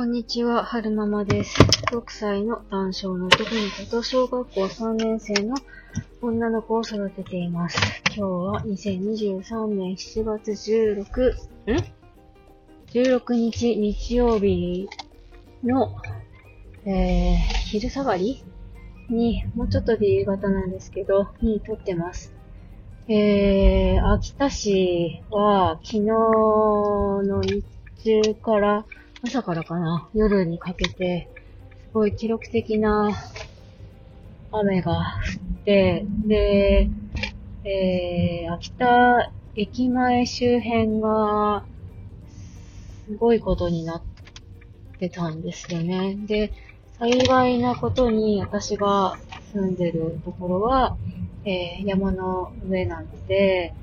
こんにちは、はるままです。6歳の男性の男の子と小学校3年生の女の子を育てています。今日は2023年7月16、ん ?16 日日曜日の、えー、昼下がりに、もうちょっとで夕方なんですけど、に撮ってます。えー、秋田市は昨日の日中から朝からかな、夜にかけて、すごい記録的な雨が降って、で、えー、秋田駅前周辺が、すごいことになってたんですよね。で、幸いなことに私が住んでるところは、えー、山の上なので、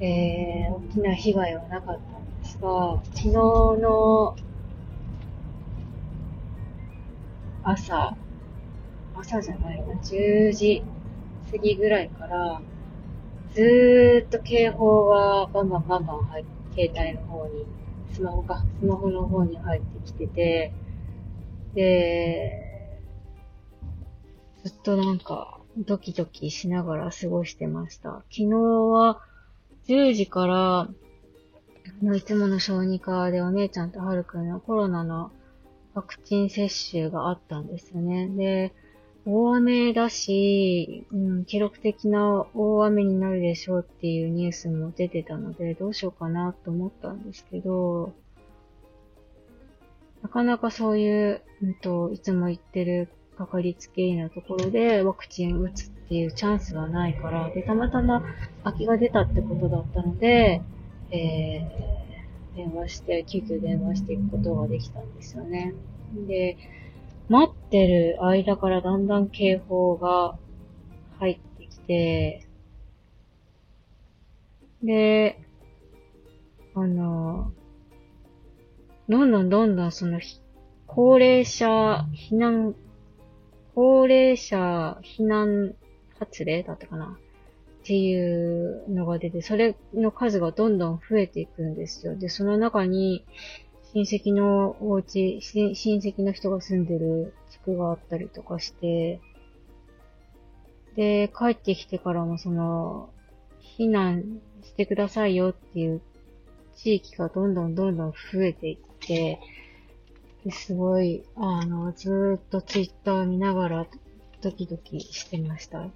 えー、大きな被害はなかったんですが、昨日の朝、朝じゃないな、10時過ぎぐらいから、ずーっと警報がバンバンバンバン入って、携帯の方に、スマホか、スマホの方に入ってきてて、で、ずっとなんか、ドキドキしながら過ごしてました。昨日は、10時から、いつもの小児科でお姉ちゃんとはるくんのコロナのワクチン接種があったんですよね。で、大雨だし、うん、記録的な大雨になるでしょうっていうニュースも出てたので、どうしようかなと思ったんですけど、なかなかそういう、うんと、いつも言ってるかかりつけ医のところでワクチン打つっていうチャンスがないから、で、たまたま空きが出たってことだったので、えー電話して、急遽電話していくことができたんですよね。で、待ってる間からだんだん警報が入ってきて、で、あの、どんどんどんどんその、高齢者避難、高齢者避難発令だったかなっていうのが出て、それの数がどんどん増えていくんですよ。で、その中に、親戚のお家、親戚の人が住んでる地区があったりとかして、で、帰ってきてからもその、避難してくださいよっていう地域がどんどんどんどん増えていって、ですごい、あの、ずーっとツイッター見ながらドキドキしてました。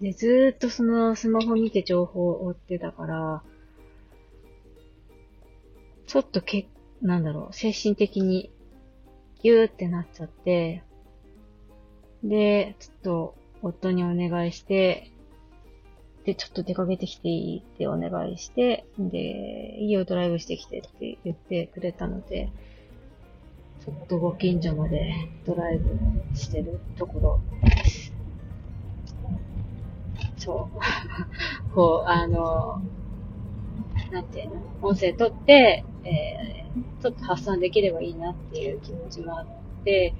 で、ずーっとそのスマホ見て情報を追ってたから、ちょっとけ、なんだろう、精神的にギューってなっちゃって、で、ちょっと夫にお願いして、で、ちょっと出かけてきていいってお願いして、で、いいよドライブしてきてって言ってくれたので、ちょっとご近所までドライブしてるところです。そう。こう、あの、なんていうの、音声取って、えー、ちょっと発散できればいいなっていう気持ちもあって、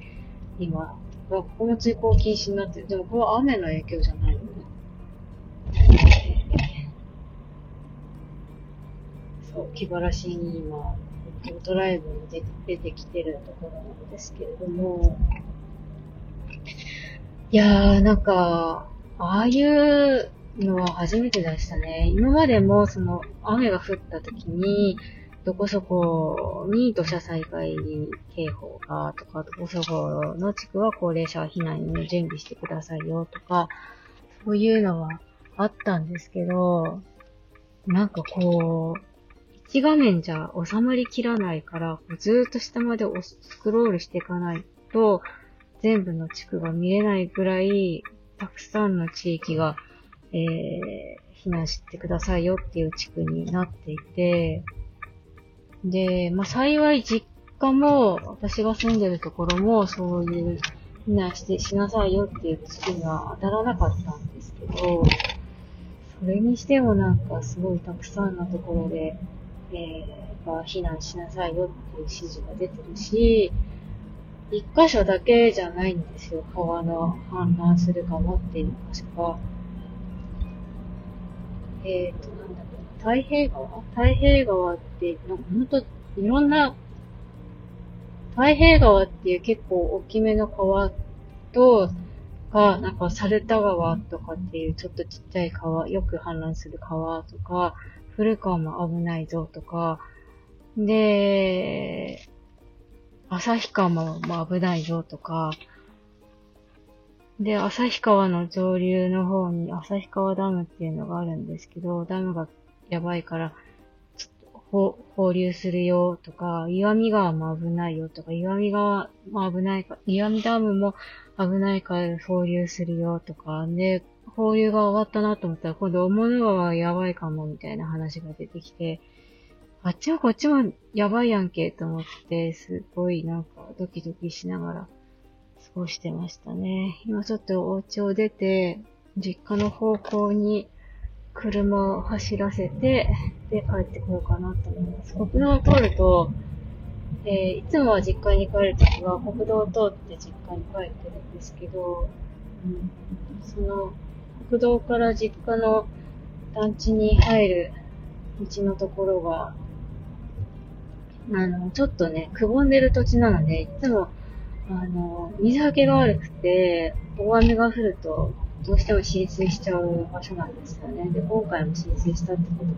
今、ここも通行禁止になってる。でもこれは雨の影響じゃないよね。そう、気晴らしに今、ドライブに出てきてるところなんですけれども、いやー、なんか、ああいうのは初めてでしたね。今までも、その、雨が降った時に、どこそこに土砂災害警報がとか、どこそこの地区は高齢者は避難に準備してくださいよとか、そういうのはあったんですけど、なんかこう、一画面じゃ収まりきらないから、ずーっと下までスクロールしていかないと、全部の地区が見れないぐらい、たくさんの地域が、えー、避難してくださいよっていう地区になっていて、で、まあ、幸い実家も、私が住んでるところも、そういう避難して、しなさいよっていう地区には当たらなかったんですけど、それにしてもなんかすごいたくさんのところで、えー、避難しなさいよっていう指示が出てるし、一箇所だけじゃないんですよ。川の氾濫するかもっていう箇所が。えっ、ー、と、なんだっけ、太平川太平川って、なんかほんと、いろんな太平川っていう結構大きめの川と、か、なんか、サルタ川とかっていうちょっとちっちゃい川、よく氾濫する川とか、古川も危ないぞとか、で、旭川も危ないぞとか、で、旭川の上流の方に旭川ダムっていうのがあるんですけど、ダムがやばいから、放流するよとか、岩見川も危ないよとか、岩見川も危ないか、岩見ダムも危ないから放流するよとか、で、放流が終わったなと思ったら、今度、大物川やばいかもみたいな話が出てきて、あっちもこっちもやばいやんけと思って、すごいなんかドキドキしながら過ごしてましたね。今ちょっとお家を出て、実家の方向に車を走らせて、で、帰ってこようかなと思います。国道を通ると、えー、いつもは実家に帰るときは国道を通って実家に帰ってるんですけど、うん、その国道から実家の団地に入る道のところが、あの、ちょっとね、くぼんでる土地なので、いつも、あの、水はけが悪くて、大雨が降ると、どうしても浸水しちゃう場所なんですよね。で、今回も浸水したってことも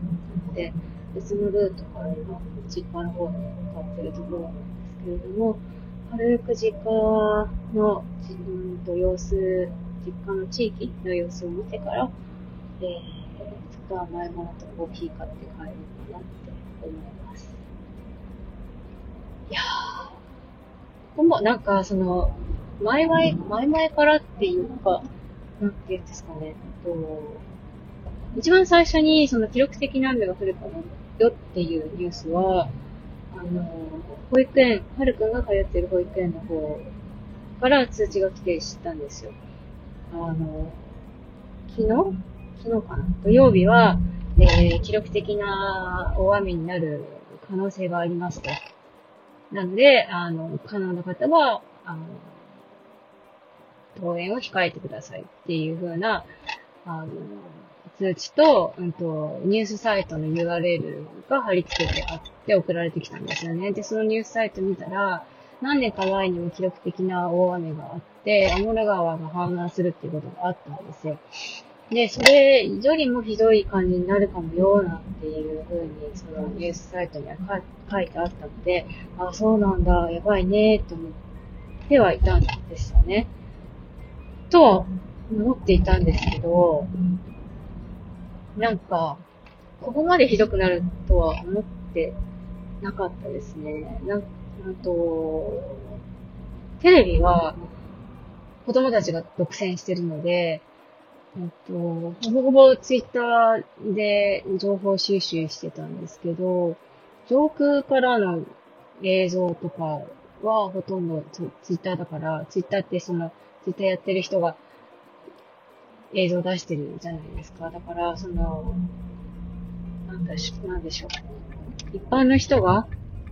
あって、別のルートから今、実家の方に向かってるところなんですけれども、軽く実家の、うんと様子、実家の地域の様子を見てから、えー、ちょっと甘いものとコーヒー買って帰るかなって思います。いやー、もなんかその、前々、前々からっていうか、なんて言うんですかね、と、一番最初にその記録的な雨が降るかもよっていうニュースは、あの、保育園、はるくんが通っている保育園の方から通知が来て知ったんですよ。あの、昨日？昨日かな？土曜日は、えー、記録的な大雨になる可能性がありますと。なので、あの、可能な方は、あの、登園を控えてくださいっていう風な、あの、通知と、うんと、ニュースサイトの URL が貼り付けてあって送られてきたんですよね。で、そのニュースサイト見たら、何年か前にも記録的な大雨があって、アモラ川が氾濫するっていうことがあったんですよ。で、それよりもひどい感じになるかもよ、なんていう風に、そのニュースサイトには書いてあったので、あ、そうなんだ、やばいね、と思ってはいたんですよね。とは思っていたんですけど、なんか、ここまでひどくなるとは思ってなかったですね。なんと、テレビは子供たちが独占してるので、えっと、ほぼほぼツイッターで情報収集してたんですけど、上空からの映像とかはほとんどツイッターだから、ツイッターってそのツイッターやってる人が映像出してるじゃないですか。だから、その、なんだし、なんでしょう。一般の人が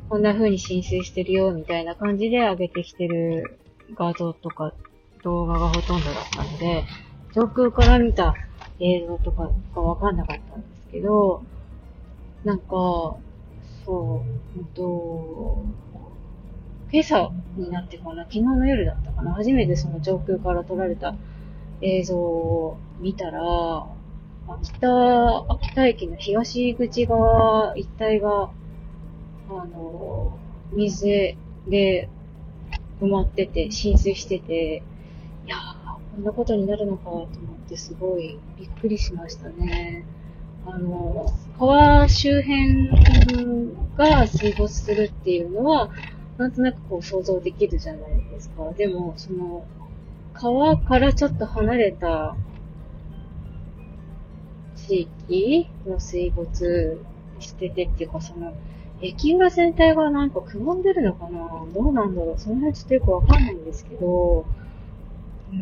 こんな風に浸水してるよ、みたいな感じで上げてきてる画像とか動画がほとんどだったので、上空から見た映像とかがわかんなかったんですけど、なんか、そう、うんと、今朝になってかな、昨日の夜だったかな、初めてその上空から撮られた映像を見たら、秋田、秋田駅の東口側一帯が、あの、水で埋まってて、浸水してて、いやー、こんなことになるのかと思ってすごいびっくりしましたね。あの、川周辺が水没するっていうのは、なんとなくこう想像できるじゃないですか。でも、その、川からちょっと離れた地域の水没しててっていうか、その、駅裏全体がなんかくぼんでるのかな？どうなんだろう？その辺ちょっとよくわかんないんですけど、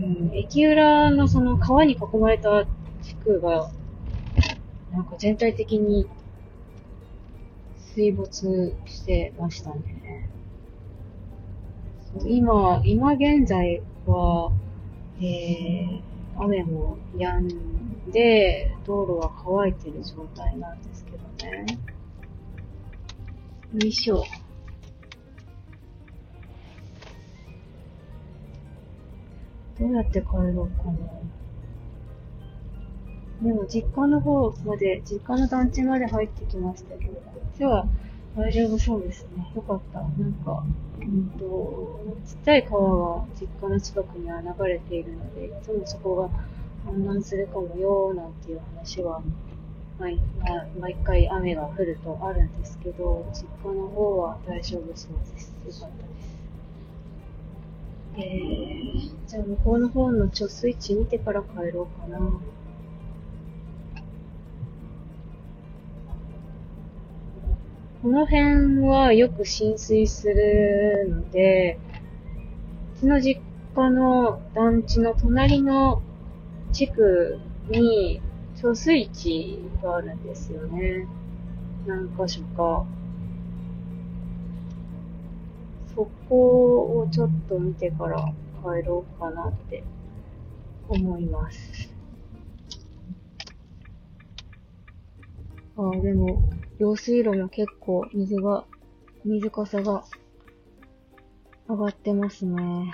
うん、駅裏のその川に囲まれた地区が、なんか全体的に水没してましたね。今、今現在は、えー、雨も止んで、道路は乾いてる状態なんですけどね。よいしょ。どうやって帰ろうかな。でも実家の方まで、実家の団地まで入ってきましたけど、こっちは大丈夫そうですね。よかった。なんか、うんと、ちっちゃい川が実家の近くには流れているので、いつもそこが氾濫するかもよ、なんていう話は、毎毎回雨が降るとあるんですけど、実家の方は大丈夫そうです。よかったです。えー、じゃあ向こうの方の貯水池見てから帰ろうかな。この辺はよく浸水するので、うちの実家の団地の隣の地区に貯水池があるんですよね。何箇所か。そこをちょっと見てから帰ろうかなって思います。ああ、でも、用水路も結構水が、水かさが上がってますね。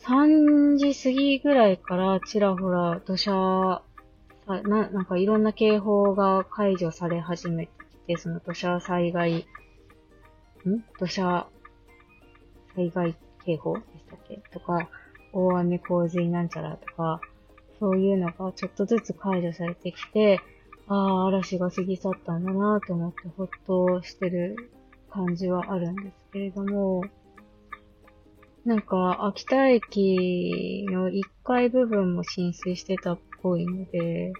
3時過ぎぐらいからちらほら土砂、な、なんかいろんな警報が解除され始め、その土砂災害、ん？土砂災害警報でしたっけ？とか、大雨洪水なんちゃらとか、そういうのがちょっとずつ解除されてきて、ああ、嵐が過ぎ去ったんだなと思ってほっとしてる感じはあるんですけれども、なんか、秋田駅の1階部分も浸水してたっぽいので、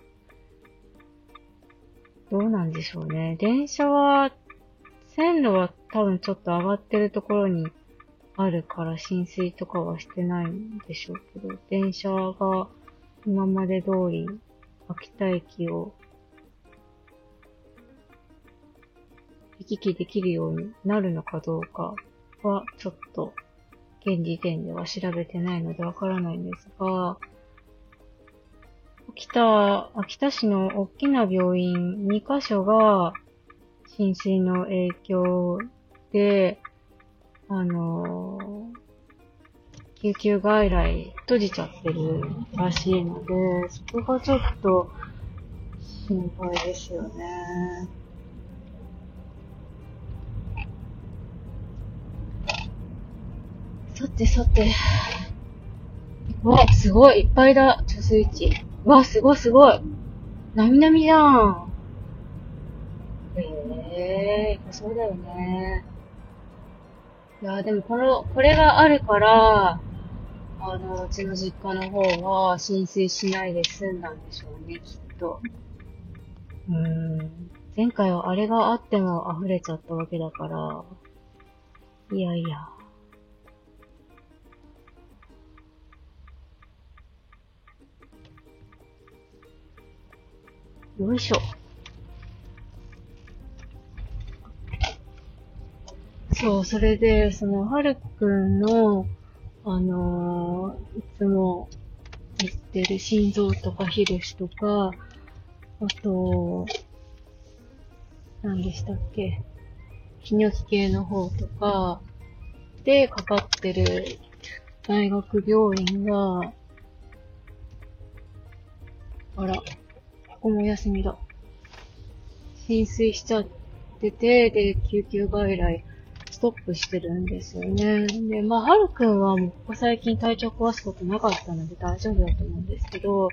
どうなんでしょうね。電車は、線路は多分ちょっと上がってるところにあるから浸水とかはしてないんでしょうけど、電車が今まで通り秋田駅を行き来できるようになるのかどうかはちょっと現時点では調べてないのでわからないんですが、秋田、秋田市の大きな病院2カ所が浸水の影響で、あのー救急外来閉じちゃってるらしいので、そこがちょっと心配ですよね。さてさて。わ、すごい、いっぱいだ、貯水池。わ、すごいすごい。なみなみじゃん。ええー、そうだよね。いや、でもこの、これがあるから、あの、うちの実家の方は浸水しないで済んだんでしょうね、きっと。うーん。前回はあれがあっても溢れちゃったわけだから、いやいや。よいしょ。そう、それで、その、はるくんの、あのー、いつも言ってる心臓とかヒルシとか、あと、何でしたっけ？泌尿器系の方とかでかかってる大学病院が、あら、ここも休みだ。浸水しちゃってて、で、救急外来ストップしてるんですよね。で、まあ、はるくんはもうここ最近体調壊すことなかったので大丈夫だと思うんですけど、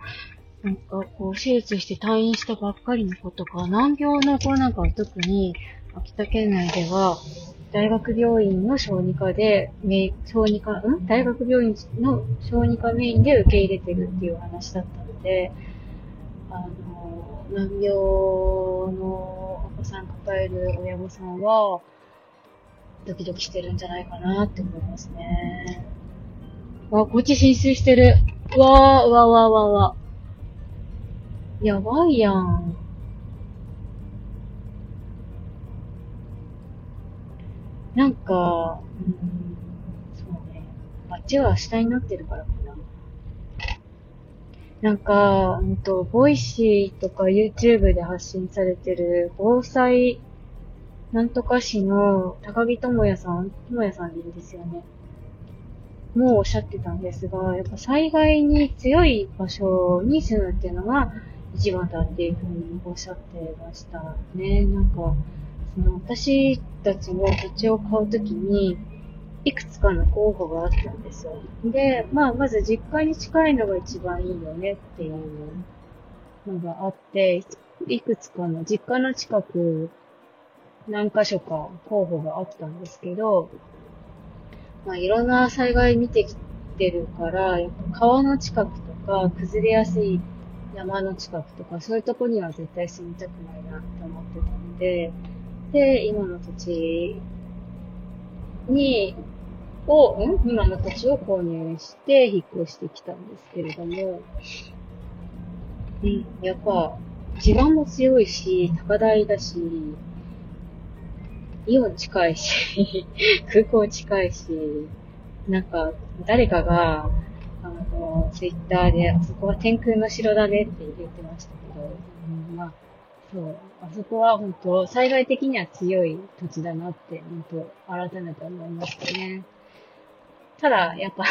なんかこう、手術して退院したばっかりの子とか、難病の子なんかは特に、秋田県内では、大学病院の小児科で、小児科、ん？大学病院の小児科メインで受け入れてるっていう話だったので、あの、難病のお子さん抱える親御さんは、ドキドキしてるんじゃないかなって思いますね。わ、こっち浸水してる。うわー、うわわわわ。やばいやん。なんか、うん、そうね。街は下になってるからかな。んか、うんと、 Voicy とか YouTube で発信されてる防災なんとか市の高木智也さん、智也さんでいいんですよね。もうおっしゃってたんですが、やっぱ災害に強い場所に住むっていうのが一番だっていうふうにおっしゃってましたね。なんか、その私たちも土地を買うときに、いくつかの候補があったんですよ。で、まあ、まず実家に近いのが一番いいよねっていうのがあって、いくつかの実家の近く何箇所か候補があったんですけど、まあ、いろんな災害見てきてるから、やっぱ川の近くとか、崩れやすい山の近くとか、そういうとこには絶対住みたくないなって思ってたので、で、今の土地に、を、ん今の土地を購入して引っ越してきたんですけれども、うん、やっぱ、地盤も強いし、高台だし、イオン近いし、空港近いし、なんか、誰かが、あの、ツイッターで、あそこは天空の城だねって言ってましたけど、うん、まあ、そう、あそこは本当、災害的には強い土地だなって、本当、改めて思いましたね。ただ、やっぱ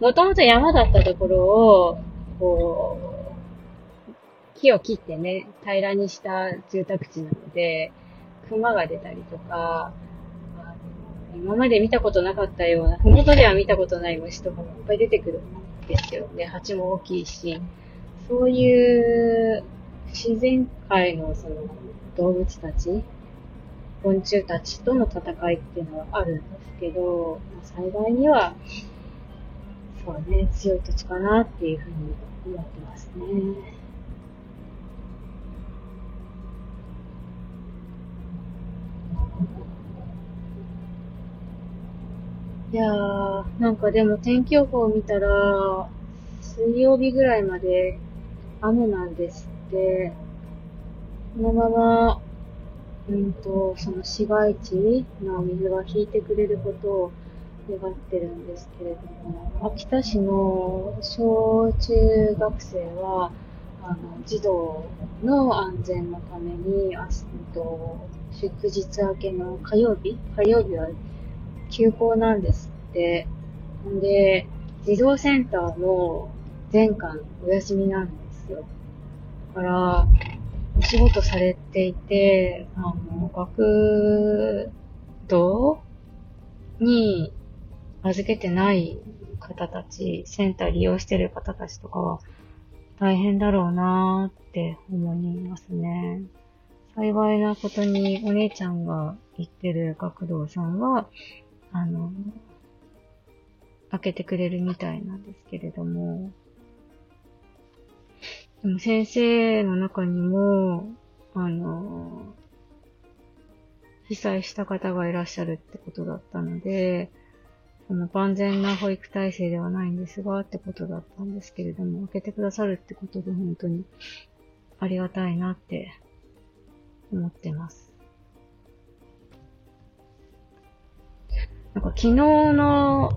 もともと山だったところを、こう、木を切ってね、平らにした住宅地なので、熊が出たりとか、今まで見たことなかったような、ふもとでは見たことない虫とかもいっぱい出てくるんですよね。蜂も大きいし、そういう自然界のその動物たち、昆虫たちとの戦いっていうのはあるんですけど、まあ災害には、そうね、強い土地かなっていうふうに思ってますね。いやー、なんかでも天気予報を見たら、水曜日ぐらいまで雨なんですって。このまま、うんと、その市街地の水が引いてくれることを願ってるんですけれども、秋田市の小中学生は、あの、児童の安全のために、あと、祝日明けの火曜日火曜日は休校なんですって。んで、児童センターも全館お休みなんですよ。だから、お仕事されていて、あの、学童に預けてない方たち、センター利用してる方たちとかは大変だろうなーって思いますね。幸いなことにお姉ちゃんが行ってる学童さんは、あの、開けてくれるみたいなんですけれども、でも先生の中にも、あの、被災した方がいらっしゃるってことだったので、その万全な保育体制ではないんですが、ってことだったんですけれども、開けてくださるってことで本当にありがたいなって思ってます。なんか昨日の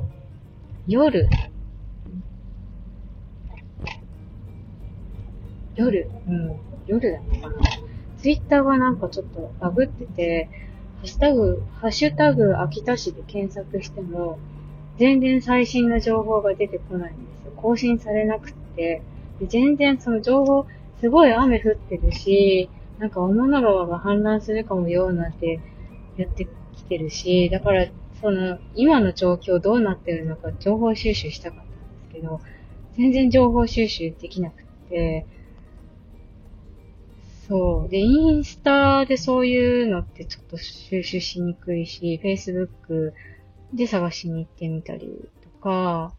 夜、夜、うん、夜だったかな。ツイッターがなんかちょっとバグってて、ハッシュタグ、ハッシュタグ秋田市で検索しても、全然最新の情報が出てこないんですよ。更新されなくて。全然その情報、すごい雨降ってるし、なんか天の川が氾濫するかもようなんてやってきてるし、だからその今の状況どうなってるのか情報収集したかったんですけど、全然情報収集できなくて、そう。で、インスタでそういうのってちょっと収集しにくいし、Facebook で探しに行ってみたりとか、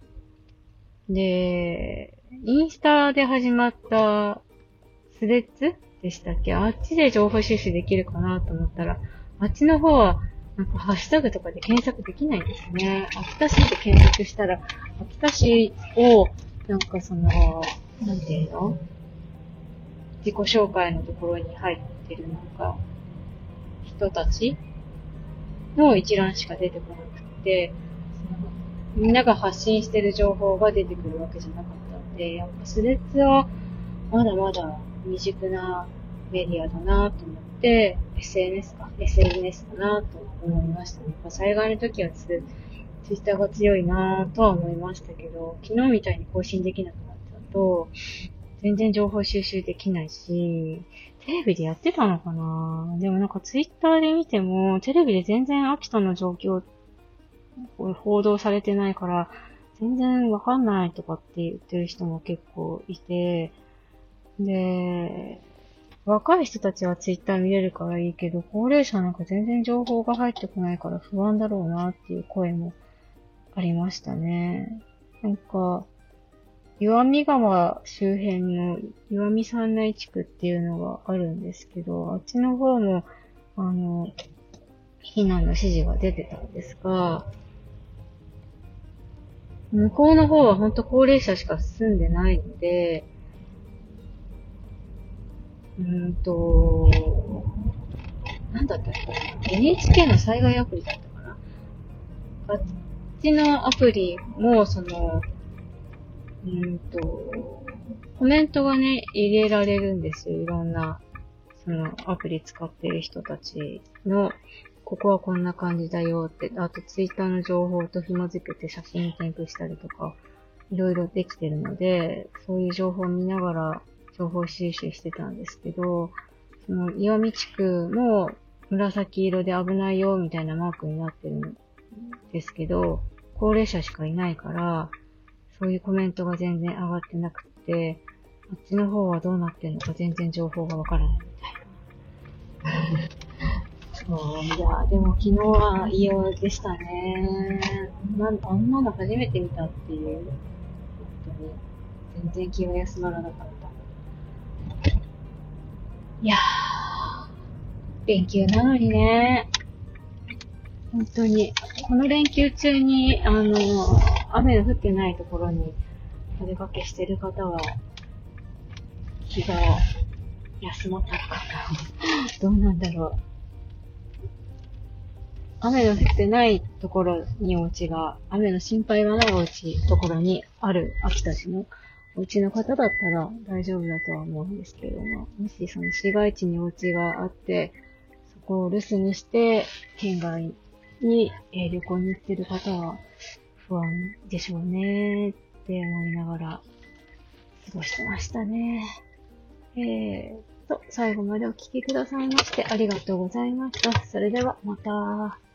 で、インスタで始まったスレッズでしたっけ？あっちで情報収集できるかなと思ったら、あっちの方は、なんかハッシュタグとかで検索できないですね。秋田市で検索したら、秋田市を、なんかその、なんていうの？自己紹介のところに入ってるなんか、人たちの一覧しか出てこなくて、みんなが発信してる情報が出てくるわけじゃなかったんで、やっぱスレッズはまだまだ未熟なメディアだなと思って、SNS か、SNS だなと思いましたね。やっぱ災害の時はツツイッターが強いなとは思いましたけど、昨日みたいに更新できなくなっちゃうと、全然情報収集できないし、テレビでやってたのかな？でもなんかツイッターで見ても、テレビで全然秋田の状況報道されてないから、全然わかんないとかって言ってる人も結構いて、で、若い人たちはツイッター見れるからいいけど、高齢者なんか全然情報が入ってこないから不安だろうなっていう声もありましたね。なんか、岩見川周辺の岩見山内地区っていうのがあるんですけど、あっちの方も、あの、避難の指示が出てたんですが、向こうの方はほんと高齢者しか住んでないので、うんと、なんだったっけ ?NHK の災害アプリだったかなあっちのアプリも、その、うんと、コメントがね、入れられるんですよ。いろんな、そのアプリ使ってる人たちのここはこんな感じだよって、あとツイッターの情報と紐づけて写真添付したりとか、いろいろできてるので、そういう情報を見ながら情報収集してたんですけど、その岩見地区も紫色で危ないよみたいなマークになってるんですけど、高齢者しかいないから、そういうコメントが全然上がってなくて、あっちの方はどうなってるのか全然情報がわからないみたいな。そう、いや、でも昨日は異様でしたね。なんあんなの初めて見たっていう。本当に。全然気が休まらなかった。いやー、連休なのにね。本当に。この連休中に、あの、雨の降ってないところにお出かけしてる方は、気が休まったのかな。どうなんだろう。雨の降ってないところにお家が、雨の心配がないお家、ところにある秋田市のお家の方だったら大丈夫だとは思うんですけども、もしその市街地にお家があって、そこを留守にして、県外に、え、旅行に行ってる方は不安でしょうねって思いながら過ごしてましたね。えーと、最後までお聴きくださいましてありがとうございました。それではまた。